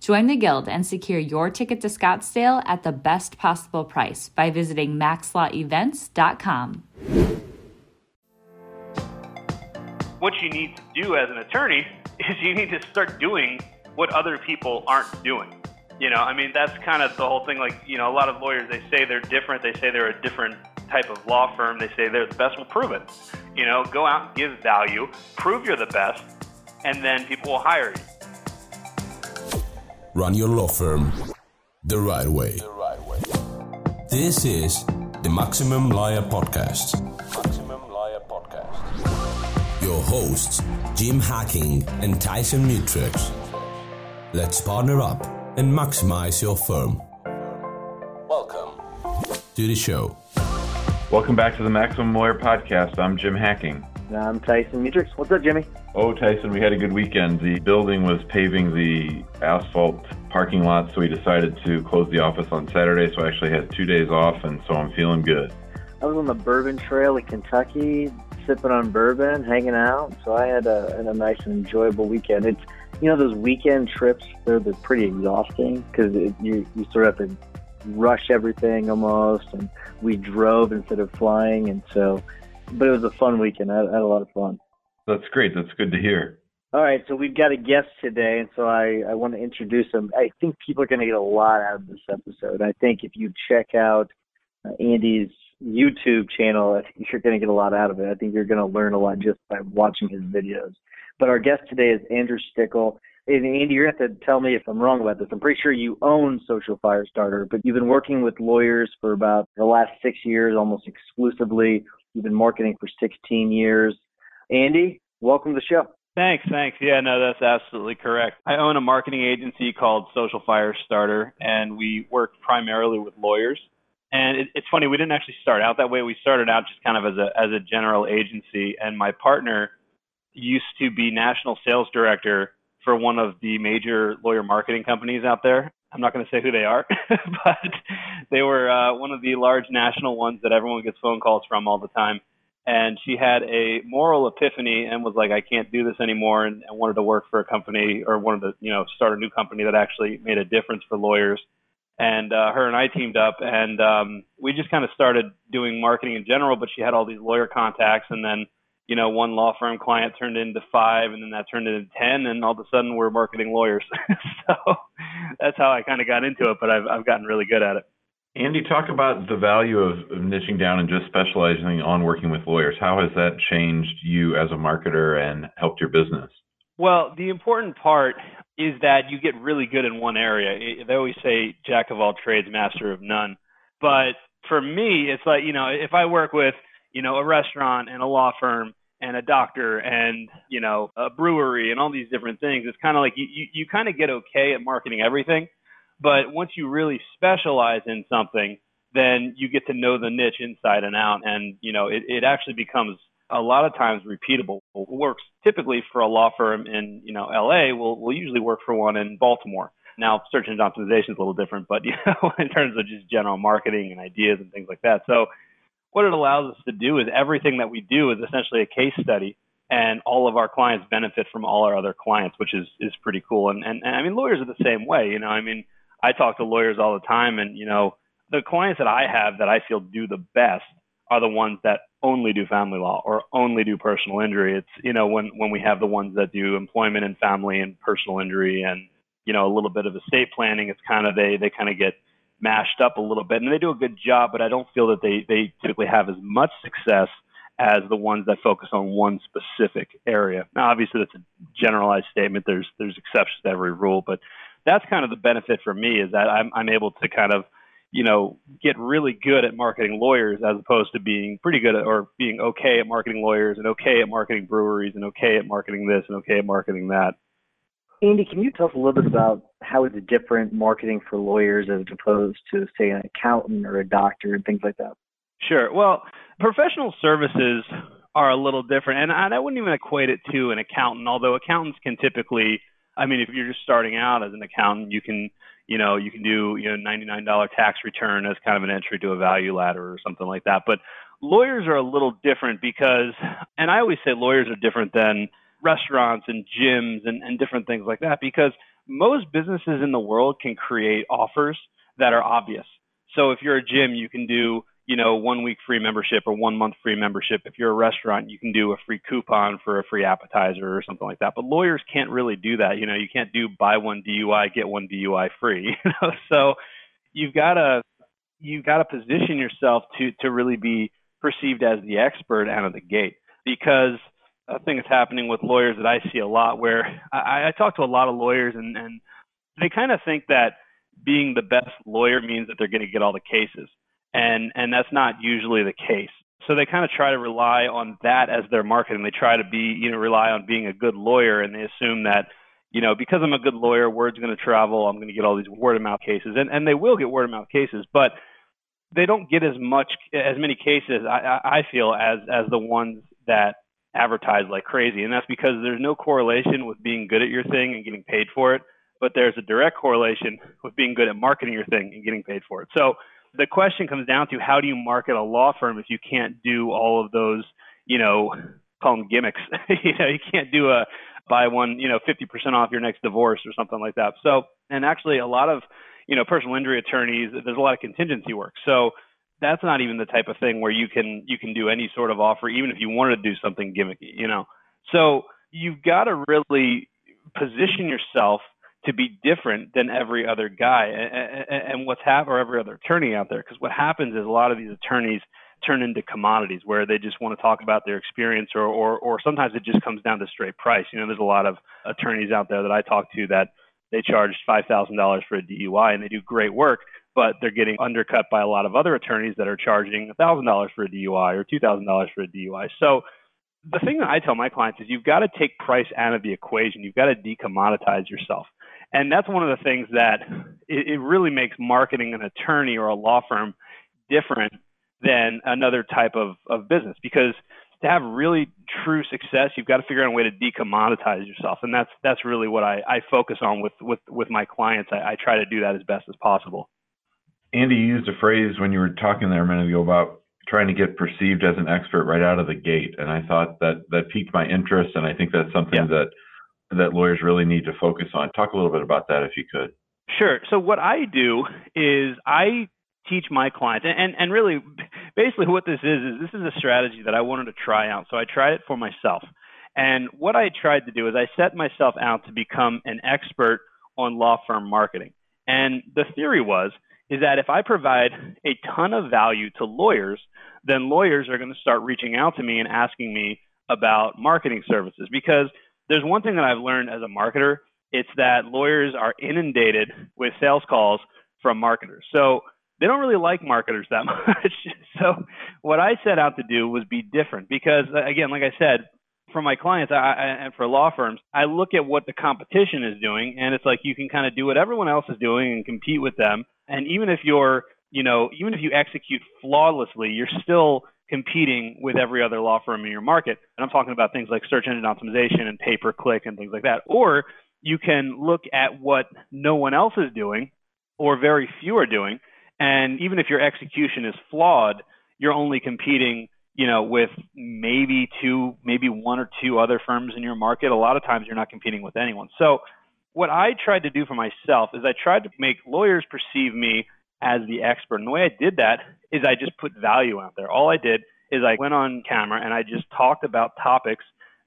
Join the Guild and secure your ticket to Scottsdale at the best possible price by visiting maxlawevents.com what you need to do as an attorney is you need to start doing what other people aren't doing. You know, I mean, that's kind of the whole thing. Like, you know, a lot of lawyers, they say they're different. They say they're a different type of law firm. They say they're the best. Well, prove it. You know, go out and give value, prove you're the best, and then people will hire you. Run your law firm the right way. The right way. This is the Maximum Lawyer Podcast your hosts, Jim Hacking and Tyson Mutrux. Let's partner up and maximize your firm. Welcome to the show. Welcome back to the Maximum Lawyer Podcast. I'm Jim Hacking. I'm Tyson Mutrux. What's up, Jimmy? Oh, Tyson, we had a good weekend. The building was paving the asphalt parking lot, so we decided to close the office on Saturday. So I actually had two days off, and so I'm feeling good. I was on the Bourbon Trail in Kentucky sipping on bourbon, hanging out. So I had a, a nice and enjoyable weekend. It's you know those weekend trips they're, they're pretty exhausting because you you sort of have to rush everything almost, and we drove instead of flying, and so. But it was a fun weekend. I had, I had a lot of fun. That's great. That's good to hear. All right, so we've got a guest today, and so I, I want to introduce him. I think people are going to get a lot out of this episode. I think if you check out uh, Andy's YouTube channel, I think you're going to get a lot out of it. I think you're going to learn a lot just by watching his videos. But our guest today is Andrew Stickel. And Andy, you're going to have to tell me if I'm wrong about this. I'm pretty sure you own Social Firestarter, but you've been working with lawyers for about the last six years, almost exclusively. You've been marketing for 16 years. Andy, welcome to the show. Thanks, thanks. Yeah, no, that's absolutely correct. I own a marketing agency called Social Firestarter, and we work primarily with lawyers. And it, it's funny, we didn't actually start out that way. We started out just kind of as a as a general agency, and my partner used to be national sales director for one of the major lawyer marketing companies out there. I'm not going to say who they are, but they were uh, one of the large national ones that everyone gets phone calls from all the time. And she had a moral epiphany and was like, I can't do this anymore, and, and wanted to work for a company or wanted to, you know, start a new company that actually made a difference for lawyers and uh, her and I teamed up, and um, we just kind of started doing marketing in general. But she had all these lawyer contacts, and then you know one law firm client turned into five, and then that turned into ten, and all of a sudden we're marketing lawyers. so that's how I kind of got into it. But I've I've gotten really good at it. Andy, talk about the value of, of niching down and just specializing on working with lawyers. How has that changed you as a marketer and helped your business? Well, the important part is that you get really good in one area. They always say jack of all trades, master of none. But for me, it's like, you know, if I work with, you know, a restaurant and a law firm and a doctor and, you know, a brewery and all these different things, it's kind of like you, you, you kind of get okay at marketing everything. But once you really specialize in something, then you get to know the niche inside and out. And, you know, it, it actually becomes a lot of times repeatable. Works typically for a law firm in you know LA will will usually work for one in Baltimore. Now search engine optimization is a little different, but you know in terms of just general marketing and ideas and things like that. So what it allows us to do is everything that we do is essentially a case study and all of our clients benefit from all our other clients, which is is pretty cool. And, and and I mean lawyers are the same way, you know. I mean, I talk to lawyers all the time and you know, the clients that I have that I feel do the best are the ones that only do family law or only do personal injury. It's, you know, when, when we have the ones that do employment and family and personal injury and, you know, a little bit of estate planning, it's kind of, they, they kind of get mashed up a little bit. And they do a good job, but I don't feel that they, they typically have as much success as the ones that focus on one specific area. Now, obviously, that's a generalized statement. There's there's exceptions to every rule, but that's kind of the benefit for me is that I'm I'm able to kind of you know get really good at marketing lawyers as opposed to being pretty good at or being okay at marketing lawyers and okay at marketing breweries and okay at marketing this and okay at marketing that. Andy, can you tell us a little bit about how is it different marketing for lawyers as opposed to, say, an accountant or a doctor and things like that? Sure. Well, professional services are a little different, and I, I wouldn't even equate it to an accountant. Although accountants can typically, I mean, if you're just starting out as an accountant, you can, you know, you can do, you know, $99 tax return as kind of an entry to a value ladder or something like that. But lawyers are a little different because, and I always say lawyers are different than restaurants and gyms and, and different things like that because most businesses in the world can create offers that are obvious. So if you're a gym, you can do, you know, one week free membership or one month free membership. If you're a restaurant, you can do a free coupon for a free appetizer or something like that. But lawyers can't really do that. You know, you can't do buy one DUI, get one DUI free. You know, so you've got to you've got to position yourself to to really be perceived as the expert out of the gate because a thing that's happening with lawyers that I see a lot where I, I talk to a lot of lawyers and, and they kind of think that being the best lawyer means that they're going to get all the cases. And, and that's not usually the case. So they kind of try to rely on that as their marketing. They try to be, you know, rely on being a good lawyer and they assume that, you know, because I'm a good lawyer, word's going to travel. I'm going to get all these word of mouth cases and, and they will get word of mouth cases, but they don't get as much, as many cases, I, I feel, as, as the ones that advertise like crazy. And that's because there's no correlation with being good at your thing and getting paid for it, but there's a direct correlation with being good at marketing your thing and getting paid for it. So the question comes down to how do you market a law firm if you can't do all of those, you know, call them gimmicks. you know, you can't do a buy one, you know, 50% off your next divorce or something like that. So, and actually a lot of, you know, personal injury attorneys, there's a lot of contingency work. So that's not even the type of thing where you can you can do any sort of offer, even if you wanted to do something gimmicky, you know. So you've got to really position yourself to be different than every other guy and, and what's happened or every other attorney out there. Because what happens is a lot of these attorneys turn into commodities where they just want to talk about their experience or, or, or sometimes it just comes down to straight price. You know, there's a lot of attorneys out there that I talk to that they charge $5,000 for a DUI and they do great work but they're getting undercut by a lot of other attorneys that are charging $1,000 for a DUI or $2,000 for a DUI. So the thing that I tell my clients is you've got to take price out of the equation. You've got to decommoditize yourself. And that's one of the things that it, really makes marketing an attorney or a law firm different than another type of, of business because to have really true success, you've got to figure out a way to decommoditize yourself, and that's that's really what I, I focus on with with with my clients. I, I try to do that as best as possible. Andy used a phrase when you were talking there a minute ago about trying to get perceived as an expert right out of the gate, and I thought that that piqued my interest, and I think that's something yeah. that that lawyers really need to focus on. Talk a little bit about that if you could. Sure. So what I do is I teach my clients, and, and, and really, basically what this is is this is a strategy that I wanted to try out. So I tried it for myself, and what I tried to do is I set myself out to become an expert on law firm marketing. And the theory was is that if I provide a ton of value to lawyers, then lawyers are going to start reaching out to me and asking me about marketing services. Because there's one thing that I've learned as a marketer it's that lawyers are inundated with sales calls from marketers. So they don't really like marketers that much. so what I set out to do was be different because, uh, again, like I said, for my clients I, I, and for law firms, I look at what the competition is doing, and it's like you can kind of do what everyone else is doing and compete with them. And even if you're, you know, even if you execute flawlessly, you're still competing with every other law firm in your market. And I'm talking about things like search engine optimization and pay per click and things like that. Or you can look at what no one else is doing or very few are doing. And even if your execution is flawed, you're only competing you know, with maybe two, maybe one or two other firms in your market, a lot of times you're not competing with anyone. So what I tried to do for myself is I tried to make lawyers perceive me as the expert. And the way I did that is I just put value out there. All I did is I went on camera and I just talked about topics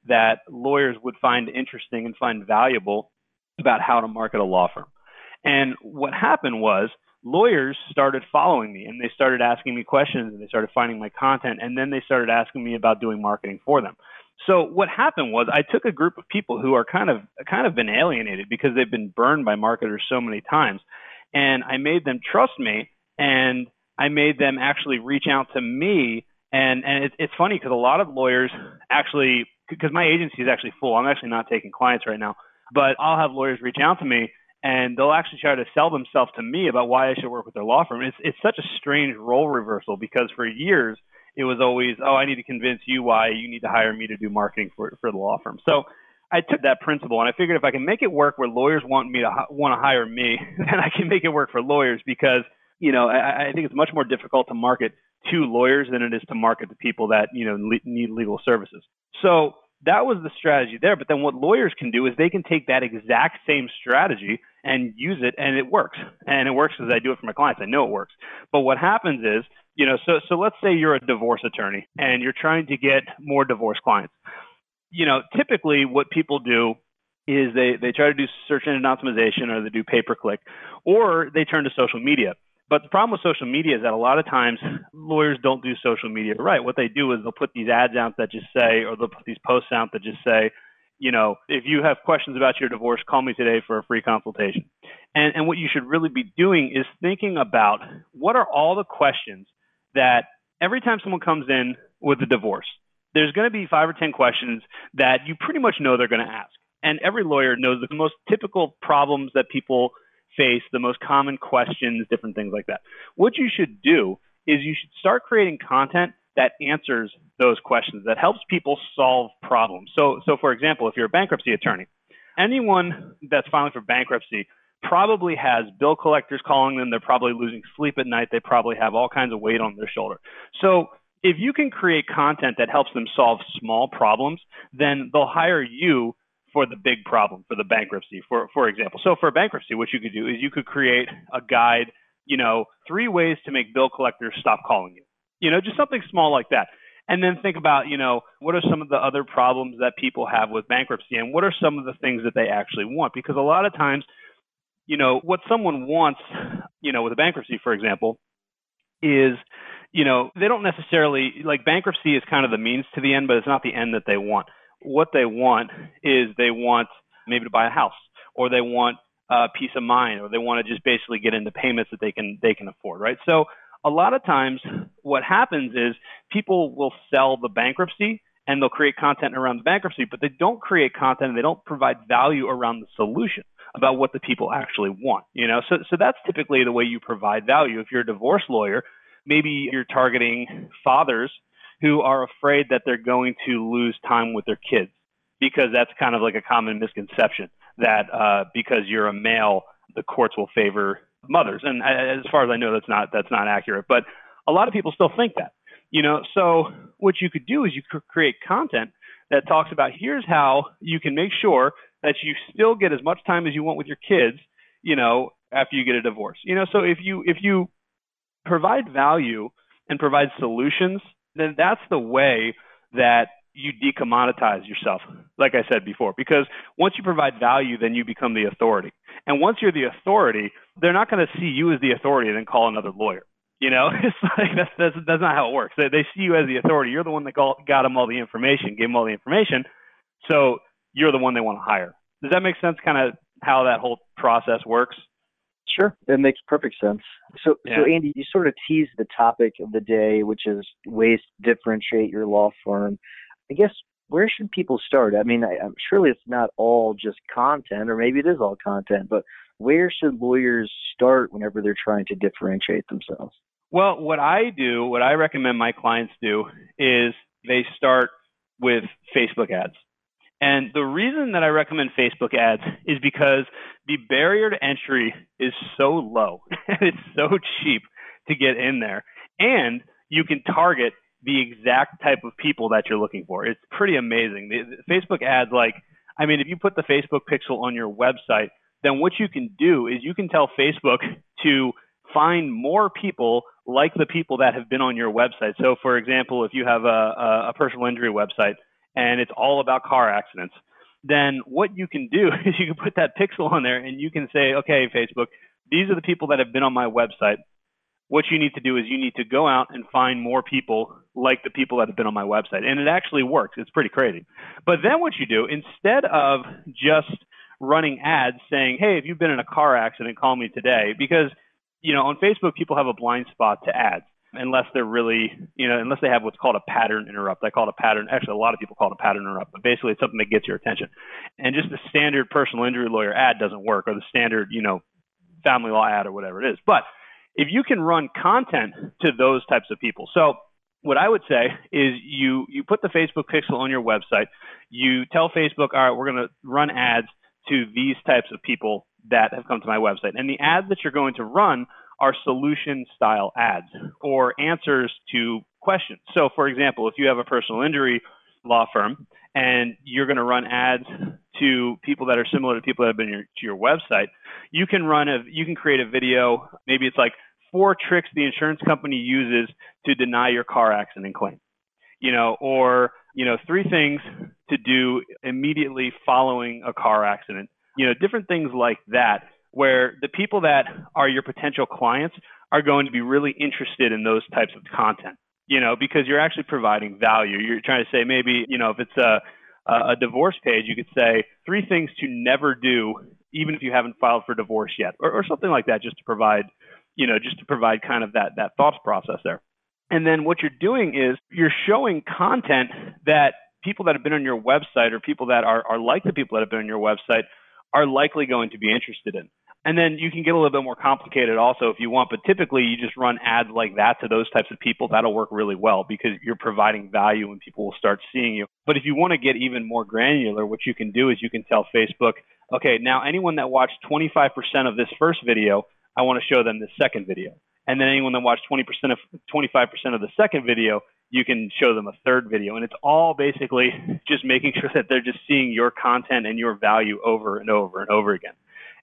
that lawyers would find interesting and find valuable about how to market a law firm. And what happened was lawyers started following me and they started asking me questions and they started finding my content and then they started asking me about doing marketing for them. So what happened was I took a group of people who are kind of kind of been alienated because they've been burned by marketers so many times and I made them trust me and I made them actually reach out to me and and it, it's funny because a lot of lawyers actually because my agency is actually full. I'm actually not taking clients right now, but I'll have lawyers reach out to me and they'll actually try to sell themselves to me about why I should work with their law firm. It's it's such a strange role reversal because for years it was always, oh, I need to convince you why you need to hire me to do marketing for for the law firm. So I took that principle and I figured if I can make it work where lawyers want me to want to hire me, then I can make it work for lawyers because you know I, I think it's much more difficult to market to lawyers than it is to market to people that you know le- need legal services. So that was the strategy there. But then what lawyers can do is they can take that exact same strategy and use it, and it works. And it works because I do it for my clients. I know it works. But what happens is, you know, so so let's say you're a divorce attorney and you're trying to get more divorce clients. You know, typically what people do is they they try to do search engine optimization or they do pay per click, or they turn to social media. But the problem with social media is that a lot of times lawyers don't do social media right. What they do is they'll put these ads out that just say, or they'll put these posts out that just say, you know, if you have questions about your divorce, call me today for a free consultation. And, and what you should really be doing is thinking about what are all the questions that every time someone comes in with a divorce, there's going to be five or 10 questions that you pretty much know they're going to ask. And every lawyer knows the most typical problems that people face, the most common questions, different things like that. What you should do is you should start creating content that answers those questions, that helps people solve problems. So, so for example, if you're a bankruptcy attorney, anyone that's filing for bankruptcy probably has bill collectors calling them. They're probably losing sleep at night. They probably have all kinds of weight on their shoulder. So if you can create content that helps them solve small problems, then they'll hire you for the big problem, for the bankruptcy, for for example. So for bankruptcy, what you could do is you could create a guide, you know, three ways to make bill collectors stop calling you. You know, just something small like that. And then think about, you know, what are some of the other problems that people have with bankruptcy and what are some of the things that they actually want? Because a lot of times, you know, what someone wants, you know, with a bankruptcy, for example, is you know, they don't necessarily like bankruptcy is kind of the means to the end, but it's not the end that they want. What they want is they want maybe to buy a house or they want uh, peace of mind or they want to just basically get into payments that they can they can afford right? So a lot of times what happens is people will sell the bankruptcy and they'll create content around the bankruptcy but they don't create content and they don't provide value around the solution about what the people actually want you know so so that's typically the way you provide value if you're a divorce lawyer maybe you're targeting fathers who are afraid that they're going to lose time with their kids because that's kind of like a common misconception that uh, because you're a male, the courts will favor mothers. And as far as I know, that's not that's not accurate. But a lot of people still think that. You know, so what you could do is you could create content that talks about here's how you can make sure that you still get as much time as you want with your kids, you know, after you get a divorce. You know, so if you if you provide value and provide solutions then that's the way that you decommoditize yourself, like I said before, because once you provide value, then you become the authority. And once you're the authority, they're not going to see you as the authority and then call another lawyer. You know, it's like that's, that's, that's not how it works. They, they see you as the authority. You're the one that got, got them all the information, gave them all the information. So you're the one they want to hire. Does that make sense? Kind of how that whole process works? Sure, that makes perfect sense. So, yeah. so Andy, you sort of teased the topic of the day, which is ways to differentiate your law firm. I guess where should people start? I mean, I, I'm surely it's not all just content, or maybe it is all content, but where should lawyers start whenever they're trying to differentiate themselves? Well, what I do, what I recommend my clients do, is they start with Facebook ads. And the reason that I recommend Facebook ads is because the barrier to entry is so low and it's so cheap to get in there. And you can target the exact type of people that you're looking for. It's pretty amazing. The, Facebook ads, like, I mean, if you put the Facebook pixel on your website, then what you can do is you can tell Facebook to find more people like the people that have been on your website. So, for example, if you have a, a, a personal injury website, and it's all about car accidents, then what you can do is you can put that pixel on there and you can say, okay, Facebook, these are the people that have been on my website. What you need to do is you need to go out and find more people like the people that have been on my website. And it actually works. It's pretty crazy. But then what you do, instead of just running ads saying, hey, if you've been in a car accident, call me today, because, you know, on Facebook, people have a blind spot to ads unless they're really, you know, unless they have what's called a pattern interrupt. I call it a pattern. Actually, a lot of people call it a pattern interrupt, but basically it's something that gets your attention. And just the standard personal injury lawyer ad doesn't work, or the standard, you know, family law ad or whatever it is. But if you can run content to those types of people, so what I would say is you you put the Facebook pixel on your website. You tell Facebook, all right, we're going to run ads to these types of people that have come to my website, and the ads that you're going to run are solution style ads or answers to questions. So, for example, if you have a personal injury law firm and you're going to run ads to people that are similar to people that have been your, to your website, you can run a you can create a video. Maybe it's like four tricks the insurance company uses to deny your car accident claim. You know, or you know, three things to do immediately following a car accident. You know, different things like that where the people that are your potential clients are going to be really interested in those types of content, you know, because you're actually providing value. You're trying to say maybe, you know, if it's a, a divorce page, you could say three things to never do, even if you haven't filed for divorce yet, or, or something like that, just to provide, you know, just to provide kind of that, that thought process there. And then what you're doing is you're showing content that people that have been on your website or people that are, are like the people that have been on your website are likely going to be interested in. And then you can get a little bit more complicated also if you want, but typically you just run ads like that to those types of people. That'll work really well because you're providing value and people will start seeing you. But if you want to get even more granular, what you can do is you can tell Facebook, okay, now anyone that watched 25% of this first video, I want to show them the second video. And then anyone that watched 20% of 25% of the second video, you can show them a third video. And it's all basically just making sure that they're just seeing your content and your value over and over and over again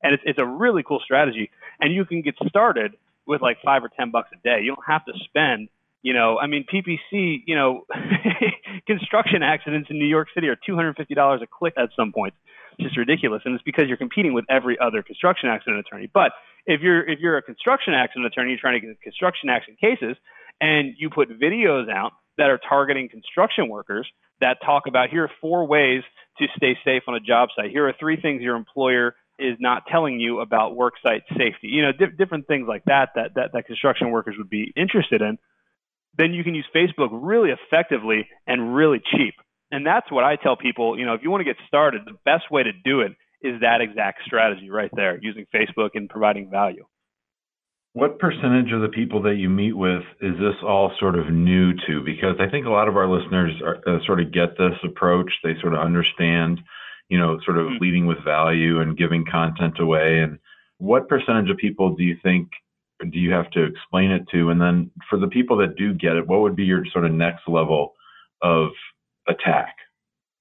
and it's it's a really cool strategy. And you can get started with like five or ten bucks a day. You don't have to spend. You know, I mean, PPC. You know, construction accidents in New York City are two hundred fifty dollars a click at some point. It's just ridiculous, and it's because you're competing with every other construction accident attorney. But if you're if you're a construction accident attorney, you're trying to get construction accident cases, and you put videos out that are targeting construction workers that talk about here are four ways to stay safe on a job site. Here are three things your employer is not telling you about worksite safety. You know, di- different things like that, that that that construction workers would be interested in. Then you can use Facebook really effectively and really cheap. And that's what I tell people. You know, if you want to get started, the best way to do it is that exact strategy right there, using Facebook and providing value. What percentage of the people that you meet with is this all sort of new to? Because I think a lot of our listeners are, uh, sort of get this approach. They sort of understand you know, sort of mm-hmm. leading with value and giving content away? And what percentage of people do you think do you have to explain it to? And then for the people that do get it, what would be your sort of next level of attack?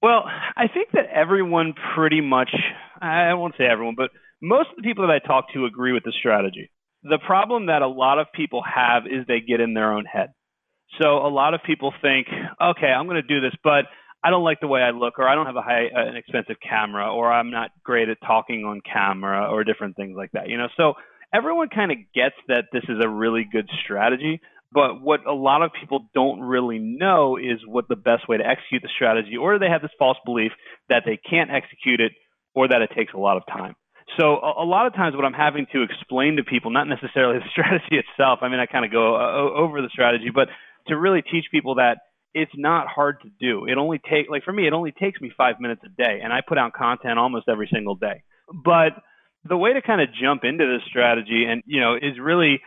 Well, I think that everyone pretty much, I won't say everyone, but most of the people that I talk to agree with the strategy. The problem that a lot of people have is they get in their own head. So a lot of people think, okay, I'm going to do this, but I don't like the way I look, or I don't have a high, uh, an expensive camera, or I'm not great at talking on camera, or different things like that. You know, so everyone kind of gets that this is a really good strategy. But what a lot of people don't really know is what the best way to execute the strategy, or they have this false belief that they can't execute it, or that it takes a lot of time. So a, a lot of times, what I'm having to explain to people, not necessarily the strategy itself. I mean, I kind of go uh, over the strategy, but to really teach people that it's not hard to do. It only take like for me, it only takes me five minutes a day, and I put out content almost every single day. But the way to kind of jump into this strategy and you know is really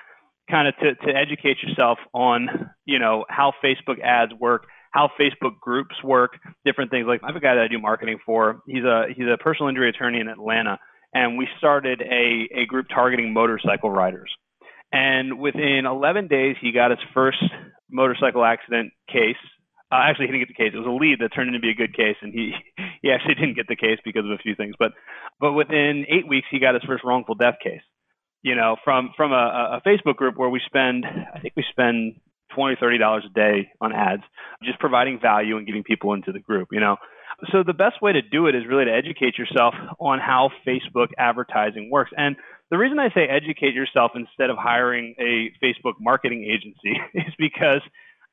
kind of to, to educate yourself on you know how Facebook ads work, how Facebook groups work, different things. Like I have a guy that I do marketing for. He's a he's a personal injury attorney in Atlanta, and we started a a group targeting motorcycle riders. And within 11 days, he got his first motorcycle accident case uh, actually, he didn't get the case. It was a lead that turned into be a good case, and he he actually didn't get the case because of a few things. But but within eight weeks, he got his first wrongful death case. You know, from from a, a Facebook group where we spend, I think we spend twenty thirty dollars a day on ads, just providing value and getting people into the group. You know, so the best way to do it is really to educate yourself on how Facebook advertising works. And the reason I say educate yourself instead of hiring a Facebook marketing agency is because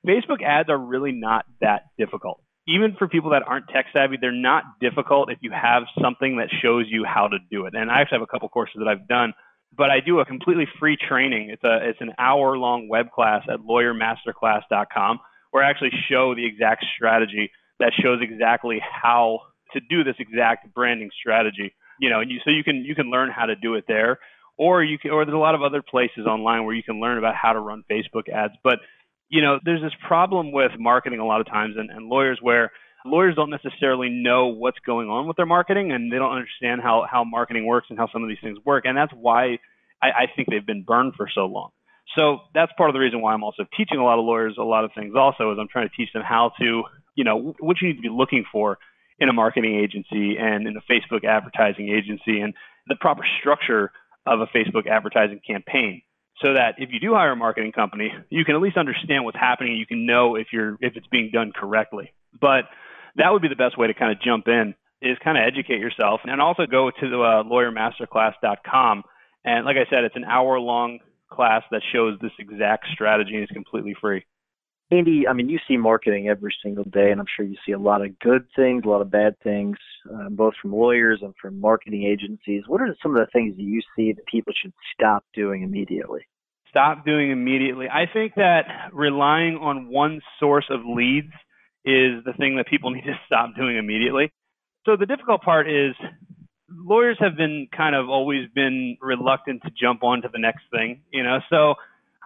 Facebook ads are really not that difficult. Even for people that aren't tech savvy, they're not difficult if you have something that shows you how to do it. And I actually have a couple courses that I've done, but I do a completely free training. It's a it's an hour long web class at lawyermasterclass.com where I actually show the exact strategy that shows exactly how to do this exact branding strategy. You know, and you, so you can you can learn how to do it there, or you can, or there's a lot of other places online where you can learn about how to run Facebook ads. But you know, there's this problem with marketing a lot of times, and, and lawyers where lawyers don't necessarily know what's going on with their marketing, and they don't understand how how marketing works and how some of these things work, and that's why I, I think they've been burned for so long. So that's part of the reason why I'm also teaching a lot of lawyers a lot of things. Also, is I'm trying to teach them how to, you know, what you need to be looking for in a marketing agency and in a Facebook advertising agency, and the proper structure of a Facebook advertising campaign so that if you do hire a marketing company, you can at least understand what's happening. You can know if you're if it's being done correctly. But that would be the best way to kind of jump in is kind of educate yourself and also go to the uh, lawyermasterclass.com. And like I said, it's an hour long class that shows this exact strategy and it's completely free. Andy, I mean, you see marketing every single day, and I'm sure you see a lot of good things, a lot of bad things, uh, both from lawyers and from marketing agencies. What are some of the things that you see that people should stop doing immediately? Stop doing immediately. I think that relying on one source of leads is the thing that people need to stop doing immediately. So the difficult part is lawyers have been kind of always been reluctant to jump on to the next thing, you know. So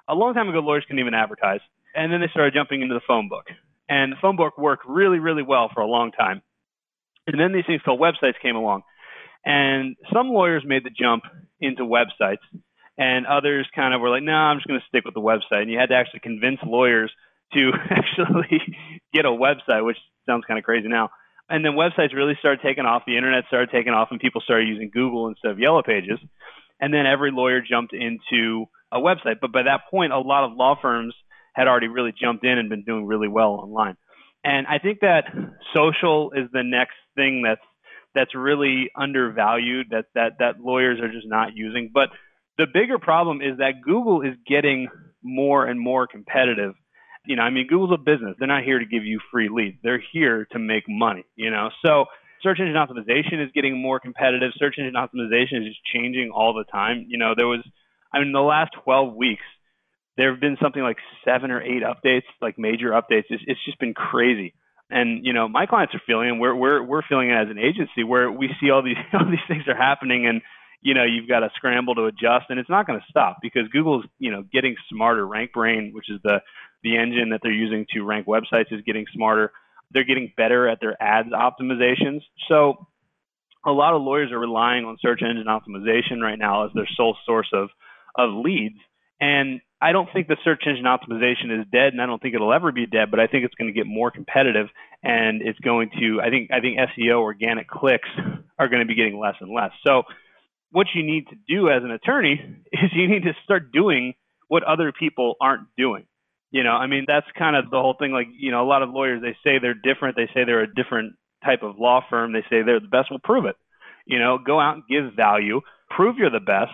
a long time ago, lawyers couldn't even advertise and then they started jumping into the phone book. And the phone book worked really, really well for a long time. And then these things called websites came along. And some lawyers made the jump into websites, and others kind of were like, no, nah, I'm just going to stick with the website. And you had to actually convince lawyers to actually get a website, which sounds kind of crazy now. And then websites really started taking off. The internet started taking off, and people started using Google instead of Yellow Pages. And then every lawyer jumped into a website. But by that point, a lot of law firms had already really jumped in and been doing really well online. And I think that social is the next thing that's that's really undervalued that that that lawyers are just not using. But the bigger problem is that Google is getting more and more competitive. You know, I mean, Google's a business. They're not here to give you free leads. They're here to make money, you know. So search engine optimization is getting more competitive. Search engine optimization is just changing all the time. You know, there was I mean, the last 12 weeks, there have been something like seven or eight updates, like major updates. It's, it's just been crazy. And you know, my clients are feeling, we're we're we're feeling it as an agency where we see all these all these things are happening, and you know, you've got to scramble to adjust, and it's not going to stop because Google's you know getting smarter. RankBrain, which is the the engine that they're using to rank websites, is getting smarter. They're getting better at their ads optimizations. So a lot of lawyers are relying on search engine optimization right now as their sole source of of leads. And I don't think the search engine optimization is dead, and I don't think it'll ever be dead. But I think it's going to get more competitive, and it's going to. I think I think SEO organic clicks are going to be getting less and less. So, what you need to do as an attorney is you need to start doing what other people aren't doing. You know, I mean, that's kind of the whole thing. Like, you know, a lot of lawyers they say they're different. They say they're a different type of law firm. They say they're the best. Well, prove it. You know, go out and give value. Prove you're the best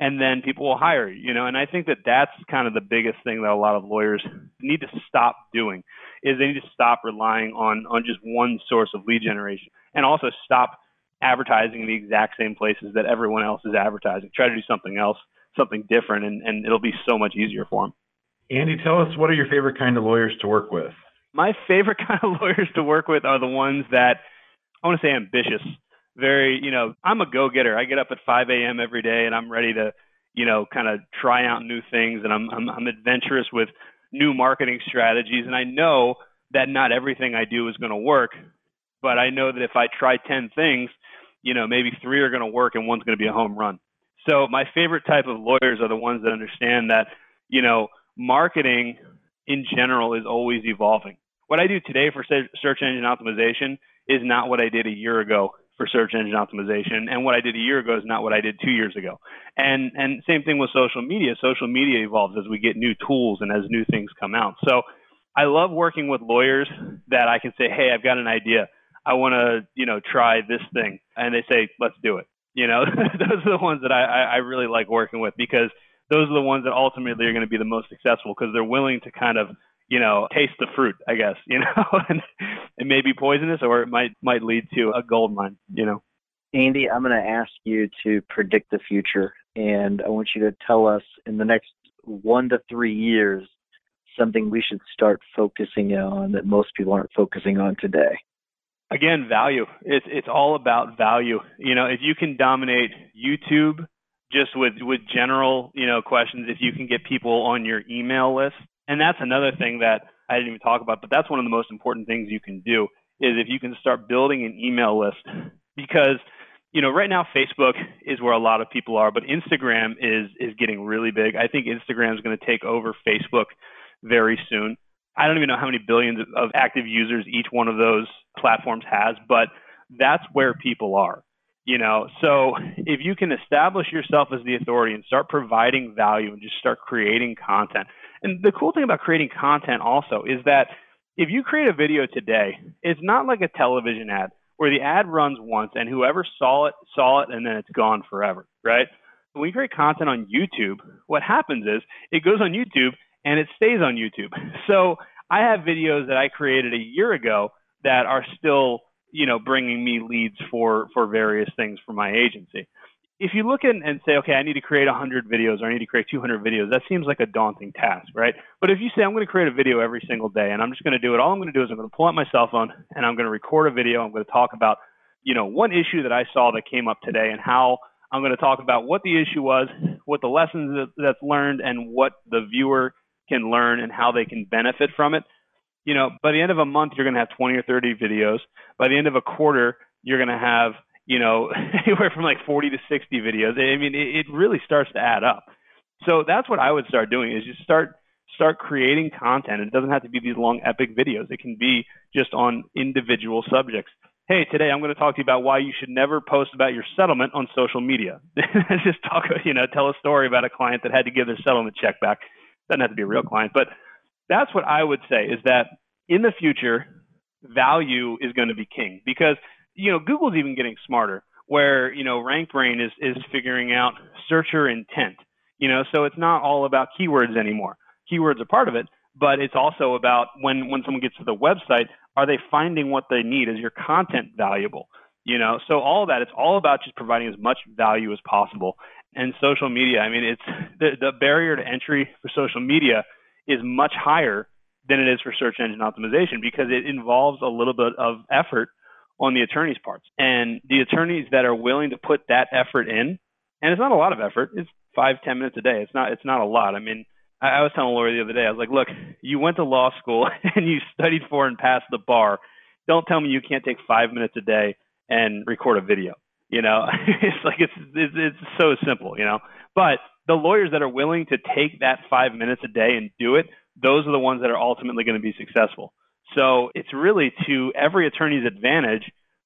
and then people will hire you, you know. And I think that that's kind of the biggest thing that a lot of lawyers need to stop doing is they need to stop relying on on just one source of lead generation, and also stop advertising in the exact same places that everyone else is advertising. Try to do something else, something different, and, and it'll be so much easier for them. Andy, tell us what are your favorite kind of lawyers to work with? My favorite kind of lawyers to work with are the ones that I want to say ambitious very, you know, I'm a go getter. I get up at 5 a.m. every day and I'm ready to, you know, kind of try out new things and I'm, I'm, I'm adventurous with new marketing strategies. And I know that not everything I do is going to work, but I know that if I try 10 things, you know, maybe three are going to work and one's going to be a home run. So my favorite type of lawyers are the ones that understand that, you know, marketing in general is always evolving. What I do today for search engine optimization is not what I did a year ago for search engine optimization. And what I did a year ago is not what I did two years ago. And and same thing with social media. Social media evolves as we get new tools and as new things come out. So I love working with lawyers that I can say, hey, I've got an idea. I want to, you know, try this thing, and they say, let's do it. You know, those are the ones that I, I really like working with because those are the ones that ultimately are going to be the most successful because they're willing to kind of you know taste the fruit i guess you know and it may be poisonous or it might might lead to a gold mine you know andy i'm going to ask you to predict the future and i want you to tell us in the next one to three years something we should start focusing on that most people aren't focusing on today? Again, value. It's it's all about value. You know, if you can dominate YouTube just with with general, you know, questions, if you can get people on your email list, and that's another thing that I didn't even talk about, but that's one of the most important things you can do is if you can start building an email list because you know, right now Facebook is where a lot of people are, but Instagram is is getting really big. I think Instagram is going to take over Facebook very soon. I don't even know how many billions of active users each one of those platforms has, but that's where people are. You know, so if you can establish yourself as the authority and start providing value and just start creating content. And the cool thing about creating content also is that if you create a video today, it's not like a television ad where the ad runs once and whoever saw it saw it and then it's gone forever, right? When you create content on YouTube, what happens is it goes on YouTube and it stays on YouTube. So I have videos that I created a year ago that are still, you know, bringing me leads for for various things for my agency. If you look and say, okay, I need to create 100 videos or I need to create 200 videos, that seems like a daunting task, right? But if you say I'm going to create a video every single day and I'm just going to do it, all I'm going to do is I'm going to pull out my cell phone and I'm going to record a video. I'm going to talk about, you know, one issue that I saw that came up today and how I'm going to talk about what the issue was, what the lessons that, that's learned, and what the viewer can learn and how they can benefit from it. You know, by the end of a month, you're going to have 20 or 30 videos. By the end of a quarter, you're going to have, you know, anywhere from like 40 to 60 videos. I mean, it, it really starts to add up. So that's what I would start doing is just start start creating content. It doesn't have to be these long epic videos. It can be just on individual subjects. Hey, today I'm going to talk to you about why you should never post about your settlement on social media. just talk, you know, tell a story about a client that had to give their settlement check back. Doesn't have to be a real client, but that's what I would say is that in the future, value is going to be king because you know Google's even getting smarter. Where you know RankBrain is is figuring out searcher intent. You know, so it's not all about keywords anymore. Keywords are part of it, but it's also about when when someone gets to the website, are they finding what they need? Is your content valuable? You know, so all of that, it's all about just providing as much value as possible and social media. I mean, it's the, the barrier to entry for social media is much higher than it is for search engine optimization because it involves a little bit of effort on the attorney's parts. And the attorneys that are willing to put that effort in, and it's not a lot of effort, it's five, ten minutes a day. It's not it's not a lot. I mean, I, I was telling Lori the other day, I was like, look, you went to law school and you studied for and passed the bar. Don't tell me you can't take five minutes a day and record a video. You know, it's like it's, it's it's so simple. You know, but the lawyers that are willing to take that five minutes a day and do it, those are the ones that are ultimately going to be successful. So it's really to every attorney's advantage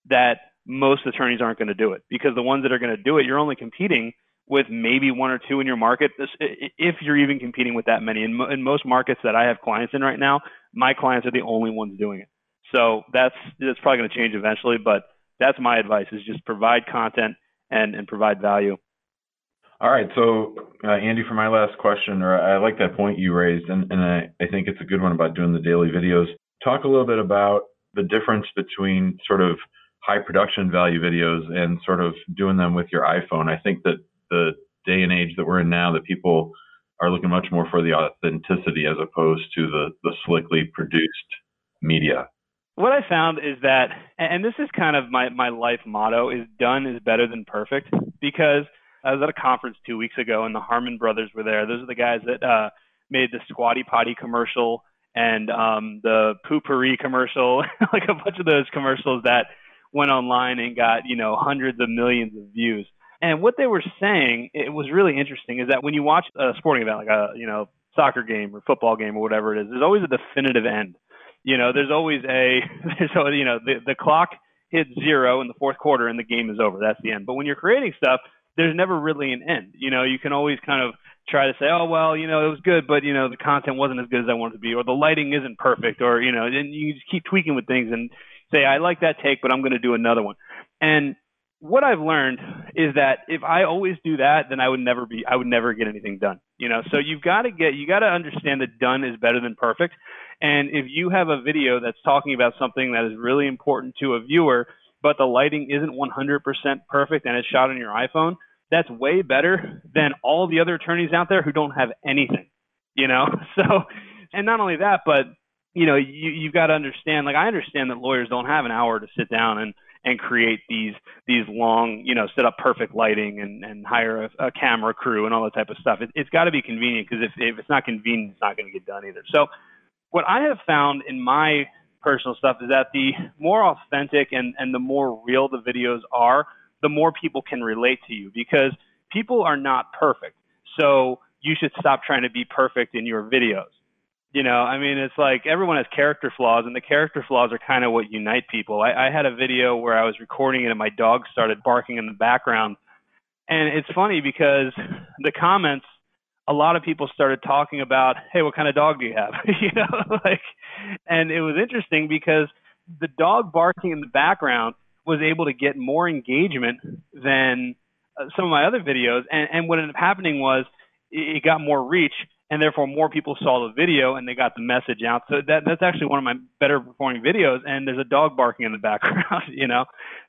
that most attorneys aren't going to do it because the ones that are going to do it, you're only competing with maybe one or two in your market, if you're even competing with that many. In, in most markets that I have clients in right now, my clients are the only ones doing it. So that's that's probably going to change eventually, but that's my advice is just provide content and, and provide value. All right. So, uh, Andy, for my last question, or I like that point you raised, and, and I, I think it's a good one about doing the daily videos. Talk a little bit about the difference between sort of high production value videos and sort of doing them with your iPhone. I think that the day and age that we're in now, that people are looking much more for the authenticity as opposed to the, the slickly produced media what I found is that, and this is kind of my, my life motto, is done is better than perfect. Because I was at a conference two weeks ago and the Harmon brothers were there. Those are the guys that uh, made the Squatty Potty commercial and um, the Poo-Pourri commercial, like a bunch of those commercials that went online and got, you know, hundreds of millions of views. And what they were saying, it was really interesting, is that when you watch a sporting event, like a, you know, soccer game or football game or whatever it is, there's always a definitive end you know, there's always a there's always, you know the the clock hits zero in the fourth quarter and the game is over. That's the end. But when you're creating stuff, there's never really an end. You know, you can always kind of try to say, oh well, you know, it was good, but you know, the content wasn't as good as I wanted it to be, or the lighting isn't perfect, or you know, and you just keep tweaking with things and say, I like that take, but I'm going to do another one. And what I've learned is that if I always do that, then I would never be, I would never get anything done. You know, so you've got to get, you got to understand that done is better than perfect. And if you have a video that's talking about something that is really important to a viewer, but the lighting isn't 100% perfect and it's shot on your iPhone, that's way better than all the other attorneys out there who don't have anything. You know, so, and not only that, but you know, you you've got to understand. Like I understand that lawyers don't have an hour to sit down and and create these these long, you know, set up perfect lighting and and hire a, a camera crew and all that type of stuff. It, it's got to be convenient because if if it's not convenient, it's not going to get done either. So, what I have found in my personal stuff is that the more authentic and and the more real the videos are, the more people can relate to you because people are not perfect. So you should stop trying to be perfect in your videos. You know, I mean, it's like everyone has character flaws, and the character flaws are kind of what unite people. I, I had a video where I was recording it, and my dog started barking in the background. And it's funny because the comments, a lot of people started talking about, hey, what kind of dog do you have? you know, like, and it was interesting because the dog barking in the background was able to get more engagement than uh, some of my other videos. And, and what ended up happening was it got more reach and therefore more people saw the video and they got the message out. So that that's actually one of my better performing videos. And there's a dog barking in the background, you know.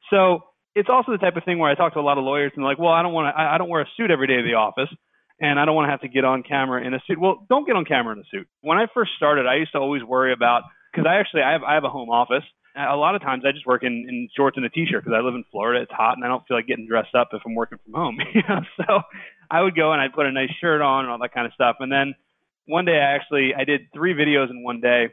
So it's also the type of thing where I talk to a lot of lawyers and they're like, well, I don't want to, I, I don't wear a suit every day to the office. And I don't want to have to get on camera in a suit. Well, don't get on camera in a suit. When I first started, I used to always worry about because I actually I have I have a home office. A lot of times I just work in, in shorts and a t-shirt because I live in Florida. It's hot and I don't feel like getting dressed up if I'm working from home. You know, so I would go and I'd put a nice shirt on and all that kind of stuff. And then one day I actually I did three videos in one day,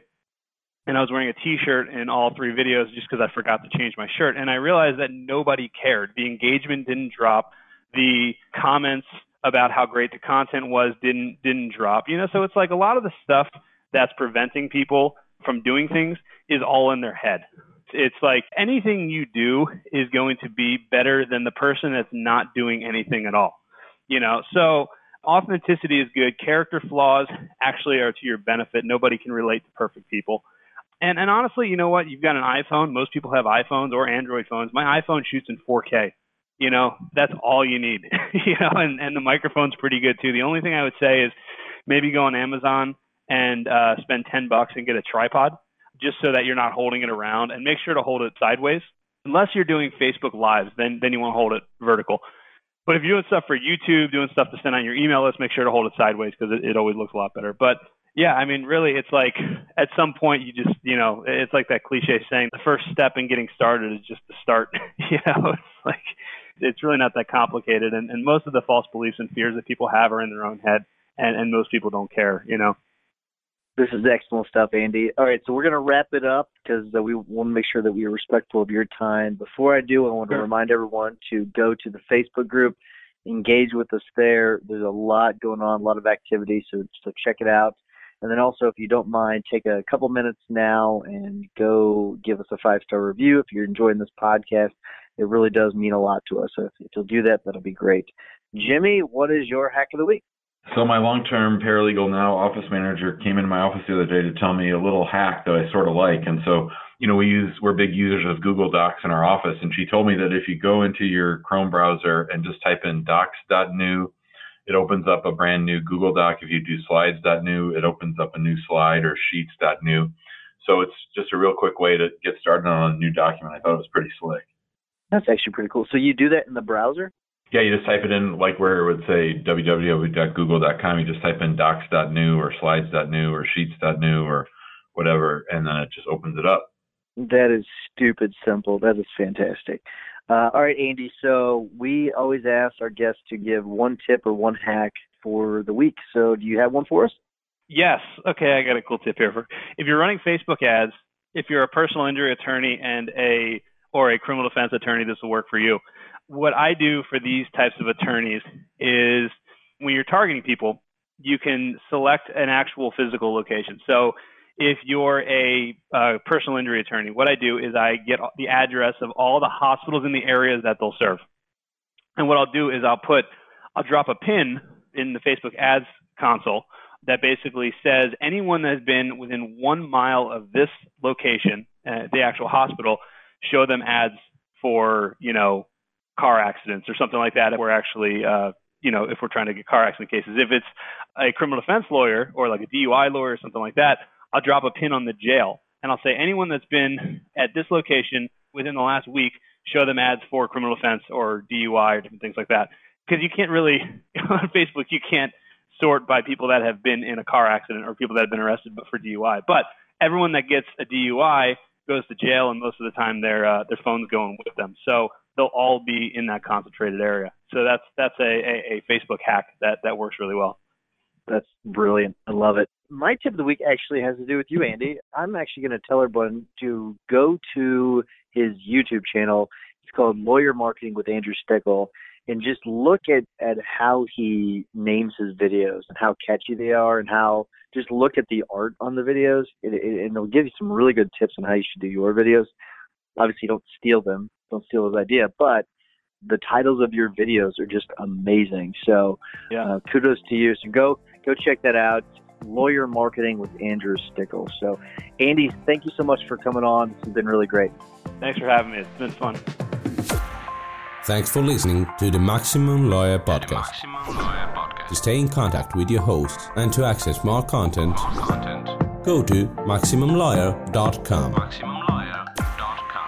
and I was wearing a T-shirt in all three videos just because I forgot to change my shirt. And I realized that nobody cared. The engagement didn't drop. The comments about how great the content was didn't didn't drop. You know, so it's like a lot of the stuff that's preventing people from doing things is all in their head. It's like anything you do is going to be better than the person that's not doing anything at all. You know, so authenticity is good. Character flaws actually are to your benefit. Nobody can relate to perfect people. And and honestly, you know what? You've got an iPhone. Most people have iPhones or Android phones. My iPhone shoots in 4K. You know, that's all you need. you know, and and the microphone's pretty good too. The only thing I would say is maybe go on Amazon and uh, spend 10 bucks and get a tripod just so that you're not holding it around and make sure to hold it sideways. Unless you're doing Facebook lives, then then you want to hold it vertical. But if you're doing stuff for YouTube, doing stuff to send on your email list, make sure to hold it sideways because it, it always looks a lot better. But yeah, I mean, really, it's like at some point you just, you know, it's like that cliche saying, the first step in getting started is just to start. you know, it's like it's really not that complicated, and, and most of the false beliefs and fears that people have are in their own head, and and most people don't care. You know. This is excellent stuff, Andy. All right, so we're going to wrap it up because uh, we want to make sure that we are respectful of your time. Before I do, I want to remind everyone to go to the Facebook group, engage with us there. There's a lot going on, a lot of activity, so so check it out. And then also, if you don't mind, take a couple minutes now and go give us a five star review if you're enjoying this podcast. It really does mean a lot to us. So if, if you'll do that, that'll be great. Jimmy, what is your hack of the week? So my long-term paralegal now office manager came into my office the other day to tell me a little hack that I sort of like. And so, you know, we use we're big users of Google Docs in our office, and she told me that if you go into your Chrome browser and just type in docs.new, it opens up a brand new Google Doc. If you do slides.new, it opens up a new slide or sheets.new. So it's just a real quick way to get started on a new document. I thought it was pretty slick. That's actually pretty cool. So you do that in the browser? Yeah, you just type it in like where it would say www.google.com. You just type in docs.new or slides.new or sheets.new or whatever, and then it just opens it up. That is stupid simple. That is fantastic. Uh, all right, Andy. So we always ask our guests to give one tip or one hack for the week. So do you have one for us? Yes. Okay, I got a cool tip here. For if you're running Facebook ads, if you're a personal injury attorney and a or a criminal defense attorney, this will work for you what I do for these types of attorneys is when you're targeting people, you can select an actual physical location. So if you're a uh, personal injury attorney, what I do is I get the address of all the hospitals in the areas that they'll serve. And what I'll do is I'll put, I'll drop a pin in the Facebook ads console that basically says anyone that has been within one mile of this location, uh, the actual hospital, show them ads for, you know, car accidents or something like that. If we're actually, uh, you know, if we're trying to get car accident cases, if it's a criminal defense lawyer or like a DUI lawyer or something like that, I'll drop a pin on the jail and I'll say anyone that's been at this location within the last week, show them ads for criminal offense or DUI or different things like that. Because you can't really on Facebook, you can't sort by people that have been in a car accident or people that have been arrested for DUI. But everyone that gets a DUI goes to jail, and most of the time their uh, their phone's going with them. So they'll all be in that concentrated area. So that's that's a, a, a Facebook hack that that works really well. That's brilliant. I love it. My tip of the week actually has to do with you, Andy. I'm actually going to tell everyone to go to his YouTube channel. It's called Lawyer Marketing with Andrew Stickel and just look at, at how he names his videos and how catchy they are and how just look at the art on the videos it, it, and it'll give you some really good tips on how you should do your videos. Obviously, don't steal them, don't steal his idea, but the titles of your videos are just amazing. So, yeah. uh, kudos to you. So go go check that out. Lawyer Marketing with Andrew Stickel. So, Andy, thank you so much for coming on. This has been really great. Thanks for having me. It's been fun. Thanks for listening to the Maximum Lawyer Podcast. Maximum Lawyer Podcast. To stay in contact with your host and to access more content, more content. go to MaximumLawyer.com. MaximumLawyer.com.